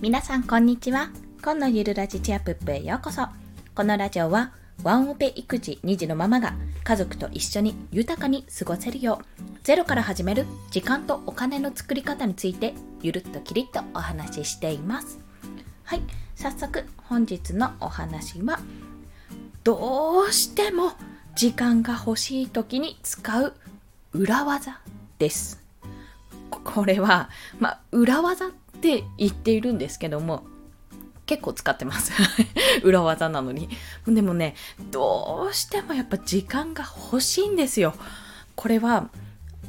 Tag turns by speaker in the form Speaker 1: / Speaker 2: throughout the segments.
Speaker 1: 皆さんこんにちは。今のゆるラジチアプップへようこそ。このラジオはワンオペ育児2児のママが家族と一緒に豊かに過ごせるようゼロから始める時間とお金の作り方についてゆるっときりっとお話ししています。はい早速本日のお話はどうしても時間が欲しい時に使う裏技です。これは、まあ、裏技って言っているんですけども結構使ってます。裏技なのに。でもねどうしてもやっぱ時間が欲しいんですよ。これは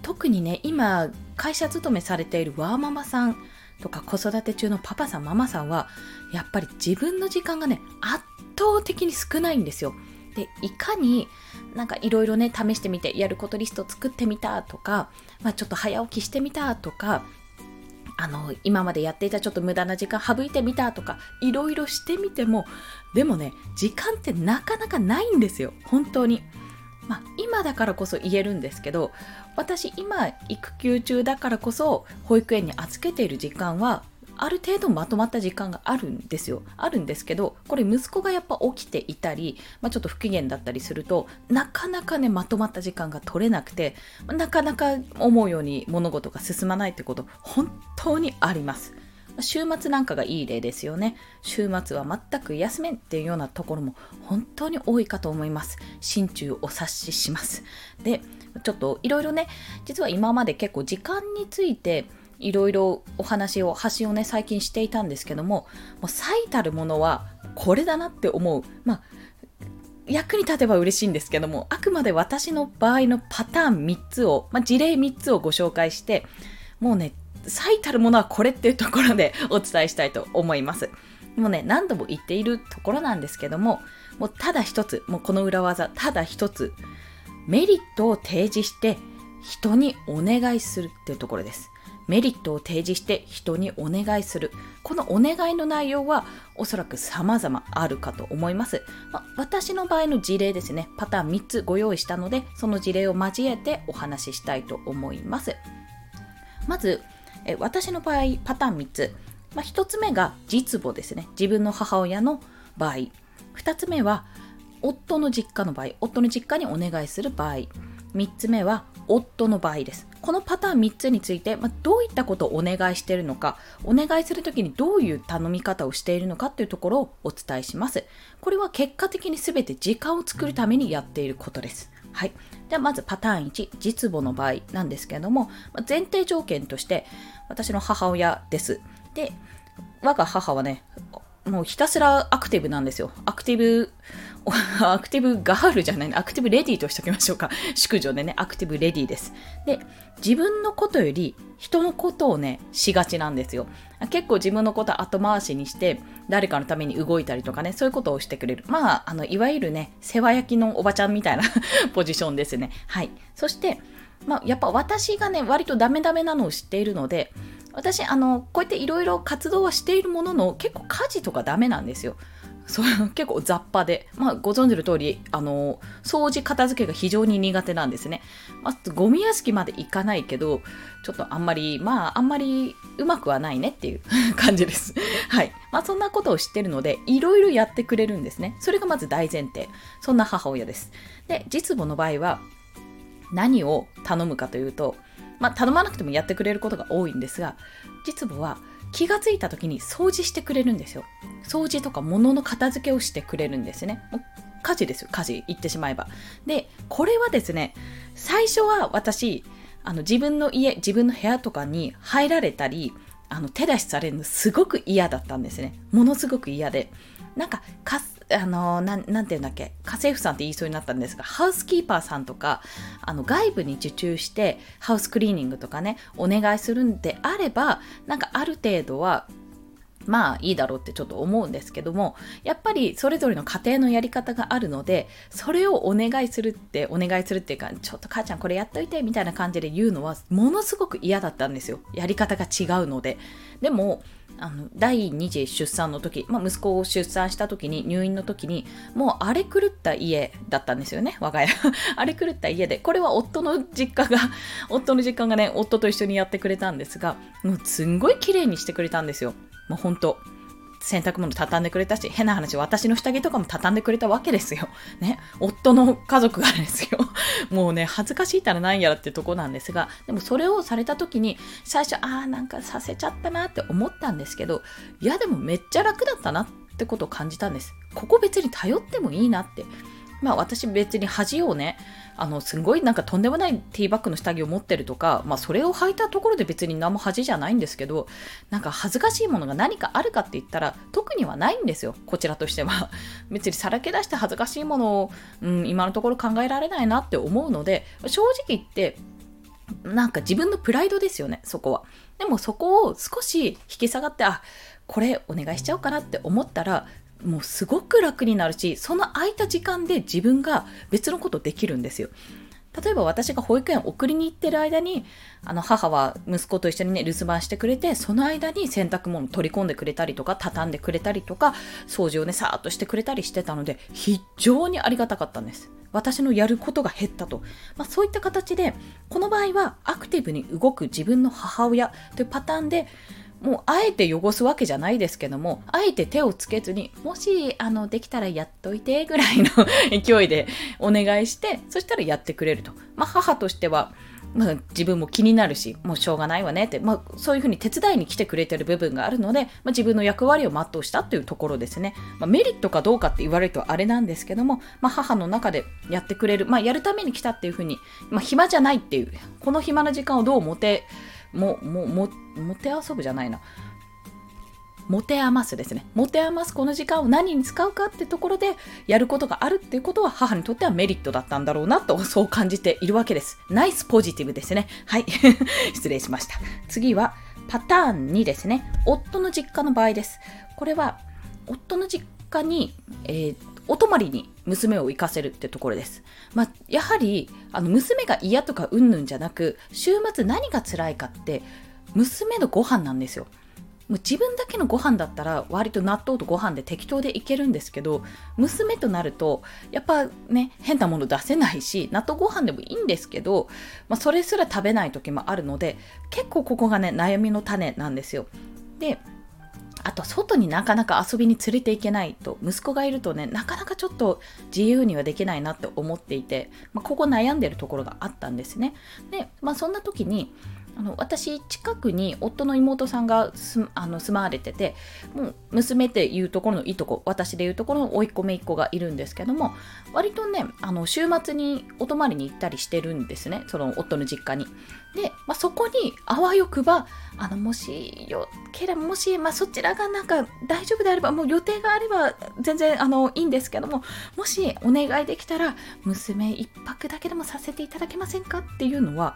Speaker 1: 特にね今会社勤めされているワーママさんとか子育て中のパパさんママさんはやっぱり自分の時間がね圧倒的に少ないんですよ。でいかになんかいろいろね試してみてやることリスト作ってみたとか、まあ、ちょっと早起きしてみたとかあの今までやっていたちょっと無駄な時間省いてみたとかいろいろしてみてもでもね時間ってなかなかないんですよ本当に。まあ、今だからこそ言えるんですけど私今育休中だからこそ保育園に預けている時間はある程度まとまった時間があるんですよあるんですけどこれ息子がやっぱ起きていたり、まあ、ちょっと不機嫌だったりするとなかなかねまとまった時間が取れなくてなかなか思うように物事が進まないってこと本当にあります週末なんかがいい例ですよね。週末は全く休めんっていうようなところも本当に多いかと思います。心中お察しします。で、ちょっといろいろね、実は今まで結構時間についていろいろお話を発信をね最近していたんですけどももう最たるものはこれだなって思う。まあ役に立てば嬉しいんですけどもあくまで私の場合のパターン3つを、まあ、事例3つをご紹介してもうね最たるものはこれっていうところで お伝えしたいと思います。もうね何度も言っているところなんですけどももうただ一つもうこの裏技ただ一つメリットを提示して人にお願いするっていうところです。メリットを提示して人にお願いする。このお願いの内容はおそらく様々あるかと思います、ま私の場合の事例ですね。パターン3つご用意したのでその事例を交えてお話ししたいと思います。まずえ私の場合パターン3つ、まあ、1つ目が実母ですね。自分の母親の場合。2つ目は夫の実家の場合。夫の実家にお願いする場合。3つ目は夫の場合です。このパターン3つについて、まあ、どういったことをお願いしているのか、お願いするときにどういう頼み方をしているのかというところをお伝えします。これは結果的に全て時間を作るためにやっていることです。はい。ではまずパターン1、実母の場合なんですけれども、まあ、前提条件として私の母親です。で、我が母はね、もうひたすらアクティブなんですよ。アクティブ、アクティブガールじゃないアクティブレディーとしておきましょうか。淑女でね、アクティブレディです。で、自分のことより人のことをね、しがちなんですよ。結構自分のこと後回しにして、誰かのために動いたりとかね、そういうことをしてくれる。まあ、あの、いわゆるね、世話焼きのおばちゃんみたいな ポジションですね。はい。そして、まあ、やっぱ私がね、割とダメダメなのを知っているので、私、あの、こうやっていろいろ活動はしているものの、結構家事とかダメなんですよ。そう 結構雑把で、まあ、ご存知の通りあの掃除片付けが非常に苦手なんですね、まあ、ゴミ屋敷まで行かないけどちょっとあんまりまああんまりうまくはないねっていう 感じです。はい。まあそんなことを知ってるのでいろいろやってくれるんですね。それがまず大前提。そんな母親です。で実母の場合は何を頼むかというとまあ、頼まなくてもやってくれることが多いんですが実母は気がついた時に掃除してくれるんですよ。掃除とか物の片付けをしてくれるんですね。家事ですよ家事言ってしまえば。でこれはですね最初は私あの自分の家自分の部屋とかに入られたりあの手出しされるのすごく嫌だったんですね。ものすごく嫌で。なんかかあのななんていうんだっけ？家政婦さんって言いそうになったんですがハウスキーパーさんとかあの外部に受注してハウスクリーニングとかねお願いするんであればなんかある程度はまあいいだろうってちょっと思うんですけどもやっぱりそれぞれの家庭のやり方があるのでそれをお願いするってお願いするっていうかちょっと母ちゃんこれやっといてみたいな感じで言うのはものすごく嫌だったんですよ。やり方が違うので。でもあの第2次出産の時、まあ、息子を出産した時に入院の時にもう荒れ狂った家だったんですよね。我が家。荒れ狂った家で。これは夫の実家が夫の実家がね夫と一緒にやってくれたんですがもうすんごい綺麗にしてくれたんですよ。もう本当洗濯物畳んでくれたし、変な話、私の下着とかも畳んでくれたわけですよ。ね。夫の家族がですよ。もうね、恥ずかしいったらなんやらってとこなんですが、でもそれをされた時に、最初、ああ、なんかさせちゃったなって思ったんですけど、いや、でもめっちゃ楽だったなってことを感じたんです。ここ別に頼ってもいいなって。まあ私別に恥をね、あの、すごいなんかとんでもないティーバッグの下着を持ってるとか、まあそれを履いたところで別に何も恥じゃないんですけど、なんか恥ずかしいものが何かあるかって言ったら特にはないんですよ、こちらとしては。別にさらけ出して恥ずかしいものを、うん、今のところ考えられないなって思うので、正直言って、なんか自分のプライドですよね、そこは。でもそこを少し引き下がって、あ、これお願いしちゃおうかなって思ったら、もうすごく楽になるしその空いた時間で自分が別のことできるんですよ。例えば私が保育園送りに行ってる間にあの母は息子と一緒にね留守番してくれてその間に洗濯物取り込んでくれたりとか畳んでくれたりとか掃除をねさーっとしてくれたりしてたので非常にありがたかったんです私のやることが減ったと、まあ、そういった形でこの場合はアクティブに動く自分の母親というパターンでもうあえて汚すわけじゃないですけども、あえて手をつけずに、もし、あの、できたらやっといて、ぐらいの 勢いでお願いして、そしたらやってくれると。まあ、母としては、まあ、自分も気になるし、もうしょうがないわねって、まあ、そういうふうに手伝いに来てくれてる部分があるので、まあ、自分の役割を全うしたというところですね。まあ、メリットかどうかって言われるとあれなんですけども、まあ、母の中でやってくれる、まあ、やるために来たっていうふうに、まあ、暇じゃないっていう、この暇な時間をどう持て、も、も、も、もて遊ぶじゃないな。持て余すですね。持て余すこの時間を何に使うかってところでやることがあるっていうことは母にとってはメリットだったんだろうなとそう感じているわけです。ナイスポジティブですね。はい。失礼しました。次はパターン2ですね。夫の実家の場合です。これは夫の実家に、えー、お泊まりに娘を行かせるってところです。まあ、やはり、あの、娘が嫌とかうんぬんじゃなく、週末何が辛いかって、娘のご飯なんですよ。もう自分だけのご飯だったら割と納豆とご飯で適当でいけるんですけど娘となるとやっぱね変なもの出せないし納豆ご飯でもいいんですけど、まあ、それすら食べない時もあるので結構ここがね悩みの種なんですよ。であと外になかなか遊びに連れていけないと息子がいるとねなかなかちょっと自由にはできないなって思っていて、まあ、ここ悩んでるところがあったんですね。で、まあ、そんな時にあの私近くに夫の妹さんがあの住まわれててもう娘っていうところのいいとこ私でいうところの甥っ子姪っ子がいるんですけども割とねあの週末にお泊まりに行ったりしてるんですねその夫の実家に。で、まあ、そこにあわよくばあのもしよければもし、まあ、そちらがなんか大丈夫であればもう予定があれば全然あのいいんですけどももしお願いできたら娘一泊だけでもさせていただけませんか？っていうのは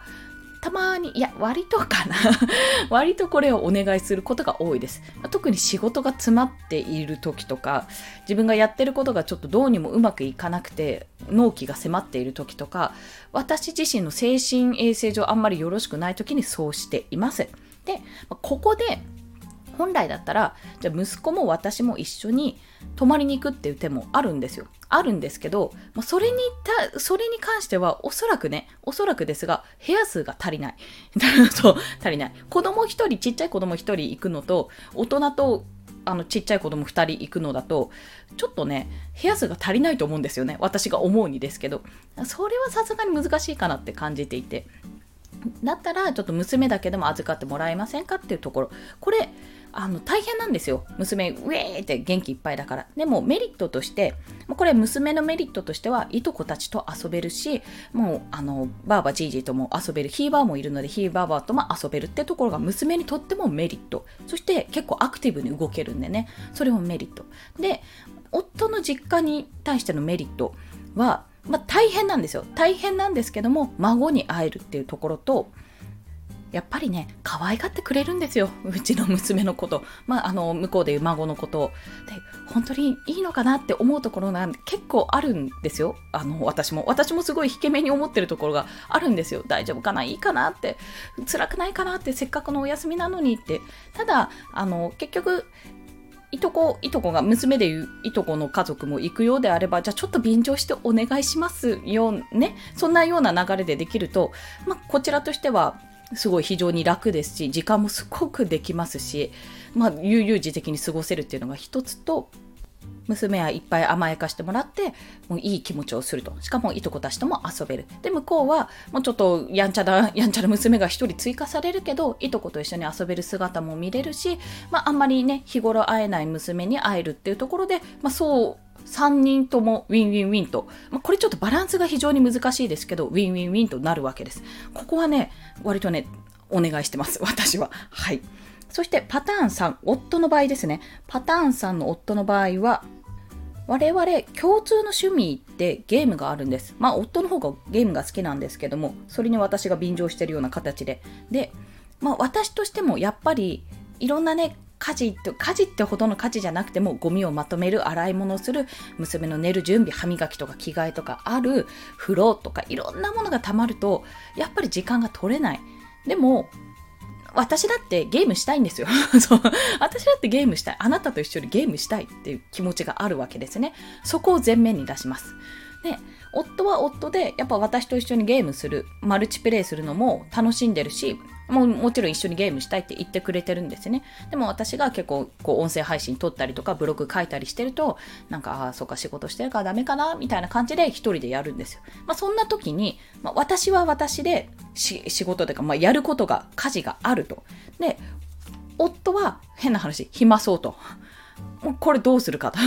Speaker 1: たまに、いや、割とかな 割とこれをお願いすることが多いです。特に仕事が詰まっている時とか、自分がやってることがちょっとどうにもうまくいかなくて、納期が迫っている時とか、私自身の精神衛生上あんまりよろしくない時にそうしています。で、ここで本来だったらじゃあ息子も私も一緒に泊まりに行くっていう手もあるんですよ。あるんですけど、まあ、それにたそれに関してはおそらくねおそらくですが部屋数が足りない。そう足りない。子供一人ちっちゃい子供一人行くのと大人とあのちっちゃい子供2人行くのだとちょっとね部屋数が足りないと思うんですよね。私が思うにですけど。それはさすがに難しいかなって感じていて。だったらちょっと娘だけでも預かってもらえませんかっていうところ。これあの大変なんですよ。娘、ウェーって元気いっぱいだから。でもメリットとして、これ娘のメリットとしては、いとこたちと遊べるし、もう、あの、ばあば、じいじとも遊べる、ひいばあもいるので、ひいばあばとも遊べるってところが娘にとってもメリット。そして結構アクティブに動けるんでね、それもメリット。で、夫の実家に対してのメリットは、まあ、大変なんですよ。大変なんですけども、孫に会えるっていうところと、やっぱりね、可愛がってくれるんですよ。うちの娘のこと。まあ、あの、向こうでいう孫のこと。で、本当にいいのかなって思うところなん結構あるんですよ。あの、私も。私もすごい引け目に思ってるところがあるんですよ。大丈夫かな？いいかなって。辛くないかなって。せっかくのお休みなのにって。ただ、あの、結局、いとこ、いとこが、娘でいういとこの家族も行くようであれば、じゃあちょっと便乗してお願いしますよ、ね。そんなような流れでできると、まあ、こちらとしては、すごい非常に楽ですし時間もすごくできますし、まあ、悠々自適に過ごせるっていうのが一つと娘はいっぱい甘やかしてもらってもういい気持ちをすると。しかもいとこたちとも遊べる。で向こうはもうちょっとやんちゃだやんちゃな娘が1人追加されるけどいとこと一緒に遊べる姿も見れるし、まあ、あんまりね日頃会えない娘に会えるっていうところで、まあ、そう3人ともウィンウィンウィンと、まあ、これちょっとバランスが非常に難しいですけどウィンウィンウィンとなるわけですここはね割とねお願いしてます 私ははいそしてパターン3、夫の場合ですね。パターン3の夫の場合は、我々共通の趣味ってゲームがあるんです。まあ夫の方がゲームが好きなんですけども、それに私が便乗してるような形で。で、まあ私としてもやっぱりいろんなね、家事って家事ってほどの家事じゃなくてもゴミをまとめる洗い物をする娘の寝る準備歯磨きとか着替えとかある風呂とかいろんなものがたまるとやっぱり時間が取れないでも私だってゲームしたいんですよ そう。私だってゲームしたい。あなたと一緒にゲームしたいっていう気持ちがあるわけですね。そこを前面に出します。で、夫は夫で、やっぱ私と一緒にゲームする、マルチプレイするのも楽しんでるし、もうもちろん一緒にゲームしたいって言ってくれてるんですね。でも私が結構こう音声配信撮ったりとかブログ書いたりしてると、なんか、ああ、そっか仕事してるからダメかなみたいな感じで一人でやるんですよ。まあそんな時に、まあ、私は私で仕事というか、まあ、やることが、家事があると。で、夫は変な話、暇そうと。もうこれどうするかと。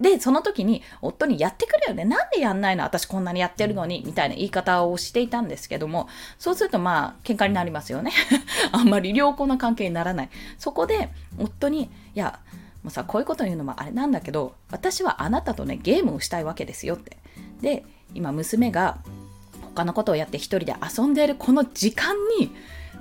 Speaker 1: で、その時に夫にやってくれよね。なんでやんないの？私こんなにやってるのに。みたいな言い方をしていたんですけども、そうするとまあ、喧嘩になりますよね。あんまり良好な関係にならない。そこで、夫に、いや、もうさ、こういうこと言うのもあれなんだけど、私はあなたとね、ゲームをしたいわけですよって。で、今娘が他のことをやって一人で遊んでいるこの時間に、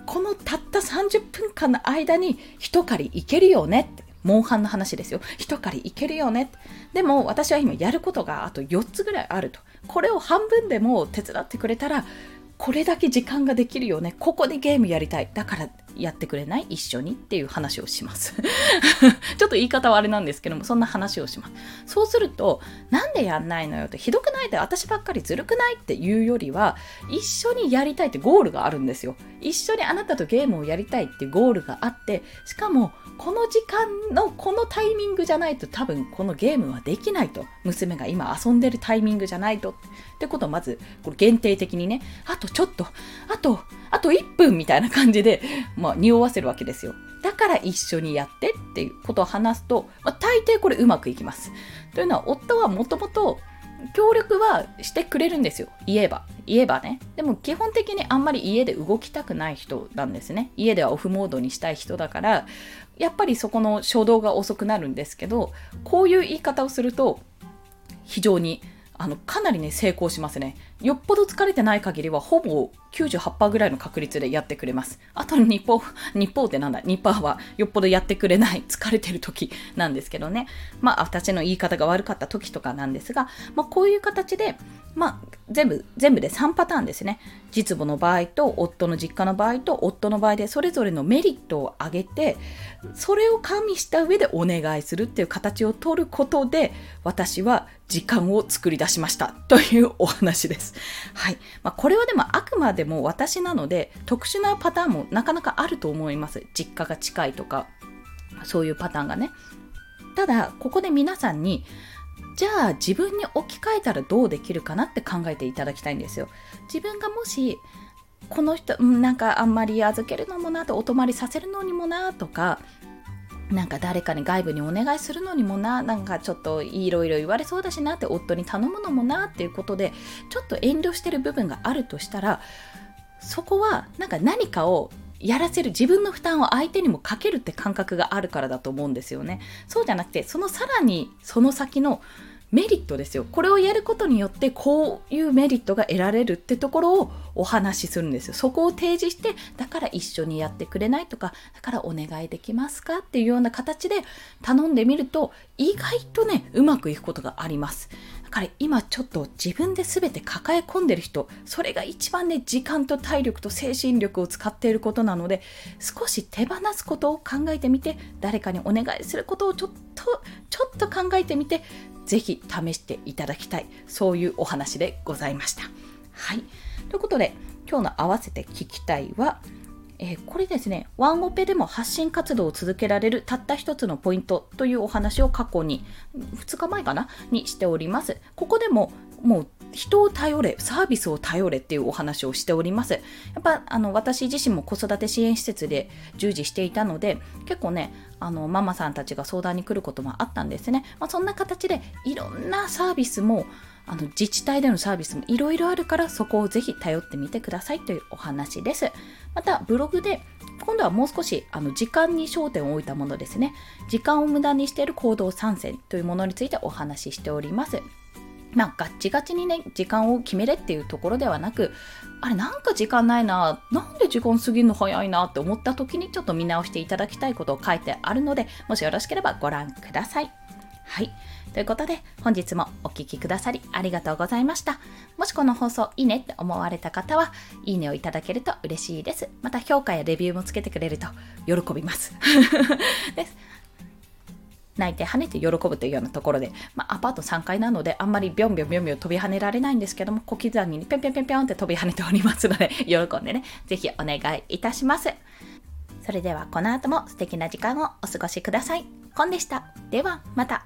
Speaker 1: このたった30分間の間に一狩りいけるよねって。モンハンの話ですよ。一狩りいけるよね。でも私は今やることがあと4つぐらいあると。これを半分でも手伝ってくれたら、これだけ時間ができるよね。ここでゲームやりたい。だからやってくれない？一緒にっていう話をします。ちょっと言い方はあれなんですけども、そんな話をします。そうすると、なんでやんないのよって、ひどくないで私ばっかりずるくないっていうよりは、一緒にやりたいってゴールがあるんですよ。一緒にあなたとゲームをやりたいってゴールがあって、しかもこの時間のこのタイミングじゃないと多分このゲームはできないと娘が今遊んでるタイミングじゃないとってことをまずこれ限定的にねあとちょっとあとあと1分みたいな感じで、まあ、匂わせるわけですよ。だから一緒にやってっていうことを話すと、まあ、大抵これうまくいきます。というのは夫はもともと協力はしてくれるんですよ。言えば言えばね。でも基本的にあんまり家で動きたくない人なんですね。家ではオフモードにしたい人だからやっぱりそこの初動が遅くなるんですけどこういう言い方をすると非常にあのかなりね成功しますねよっぽど疲れてない限りはほぼ98%ぐらいの確率でやってくれます。あと日報、日報ってなんだ ?2% はよっぽどやってくれない、疲れてる時なんですけどね。まあ、私の言い方が悪かった時とかなんですが、まあ、こういう形で、まあ、全部、全部で3パターンですね。実母の場合と、夫の実家の場合と、夫の場合で、それぞれのメリットを挙げて、それを加味した上でお願いするっていう形を取ることで、私は時間を作り出しましたというお話です。はい。まあ、これはでもあくまでも私なので、特殊なパターンもなかなかあると思います。実家が近いとか、そういうパターンがね。ただ、ここで皆さんに、じゃあ自分に置き換えたらどうできるかなって考えていただきたいんですよ。自分がもしこの人、なんかあんまり預けるのもなとお泊まりさせるのにもなとかなんか誰かに外部にお願いするのにもななんかちょっといろいろ言われそうだしなって夫に頼むのもなっていうことでちょっと遠慮してる部分があるとしたらそこはなんか何かをやらせる自分の負担を相手にもかけるって感覚があるからだと思うんですよね。そうじゃなくてそのさらにその先のメリットですよ。これをやることによってこういうメリットが得られるってところをお話しするんですよ。そこを提示してだから一緒にやってくれないとかだからお願いできますか？っていうような形で頼んでみると意外とねうまくいくことがあります。から今ちょっと自分で全て抱え込んでる人それが一番ね時間と体力と精神力を使っていることなので少し手放すことを考えてみて誰かにお願いすることをちょっとちょっと考えてみてぜひ試していただきたい、そういうお話でございました。はい。ということで、今日の合わせて聞きたいは、えー、これですね、ワンオペでも発信活動を続けられるたった一つのポイントというお話を過去に、2日前かなにしております。ここでももう人を頼れ、サービスを頼れっていうお話をしております。やっぱあの私自身も子育て支援施設で従事していたので、結構ね、あのママさんたちが相談に来ることもあったんですね。まあ、そんな形でいろんなサービスもあの自治体でのサービスもいろいろあるからそこをぜひ頼ってみてくださいというお話です。またブログで今度はもう少しあの時間に焦点を置いたものですね。時間を無駄にしている行動参戦というものについてお話ししております。まあ、ガッチガチにね、時間を決めれっていうところではなく、あれ、なんか時間ないな、なんで時間過ぎるの早いなって思った時にちょっと見直していただきたいことを書いてあるので、もしよろしければご覧ください。はい。ということで、本日もお聴きくださりありがとうございました。もしこの放送いいねって思われた方は、いいねをいただけると嬉しいです。また評価やレビューもつけてくれると喜びます。です泣いて跳ねて喜ぶというようなところで、まあ、アパート3階なのであんまりビョンビョンビョンビョン飛び跳ねられないんですけども小刻みにぴょんぴょんぴょんぴょんって飛び跳ねておりますので 喜んでねぜひお願いいたしますそれではこの後も素敵な時間をお過ごしくださいコンでしたではまた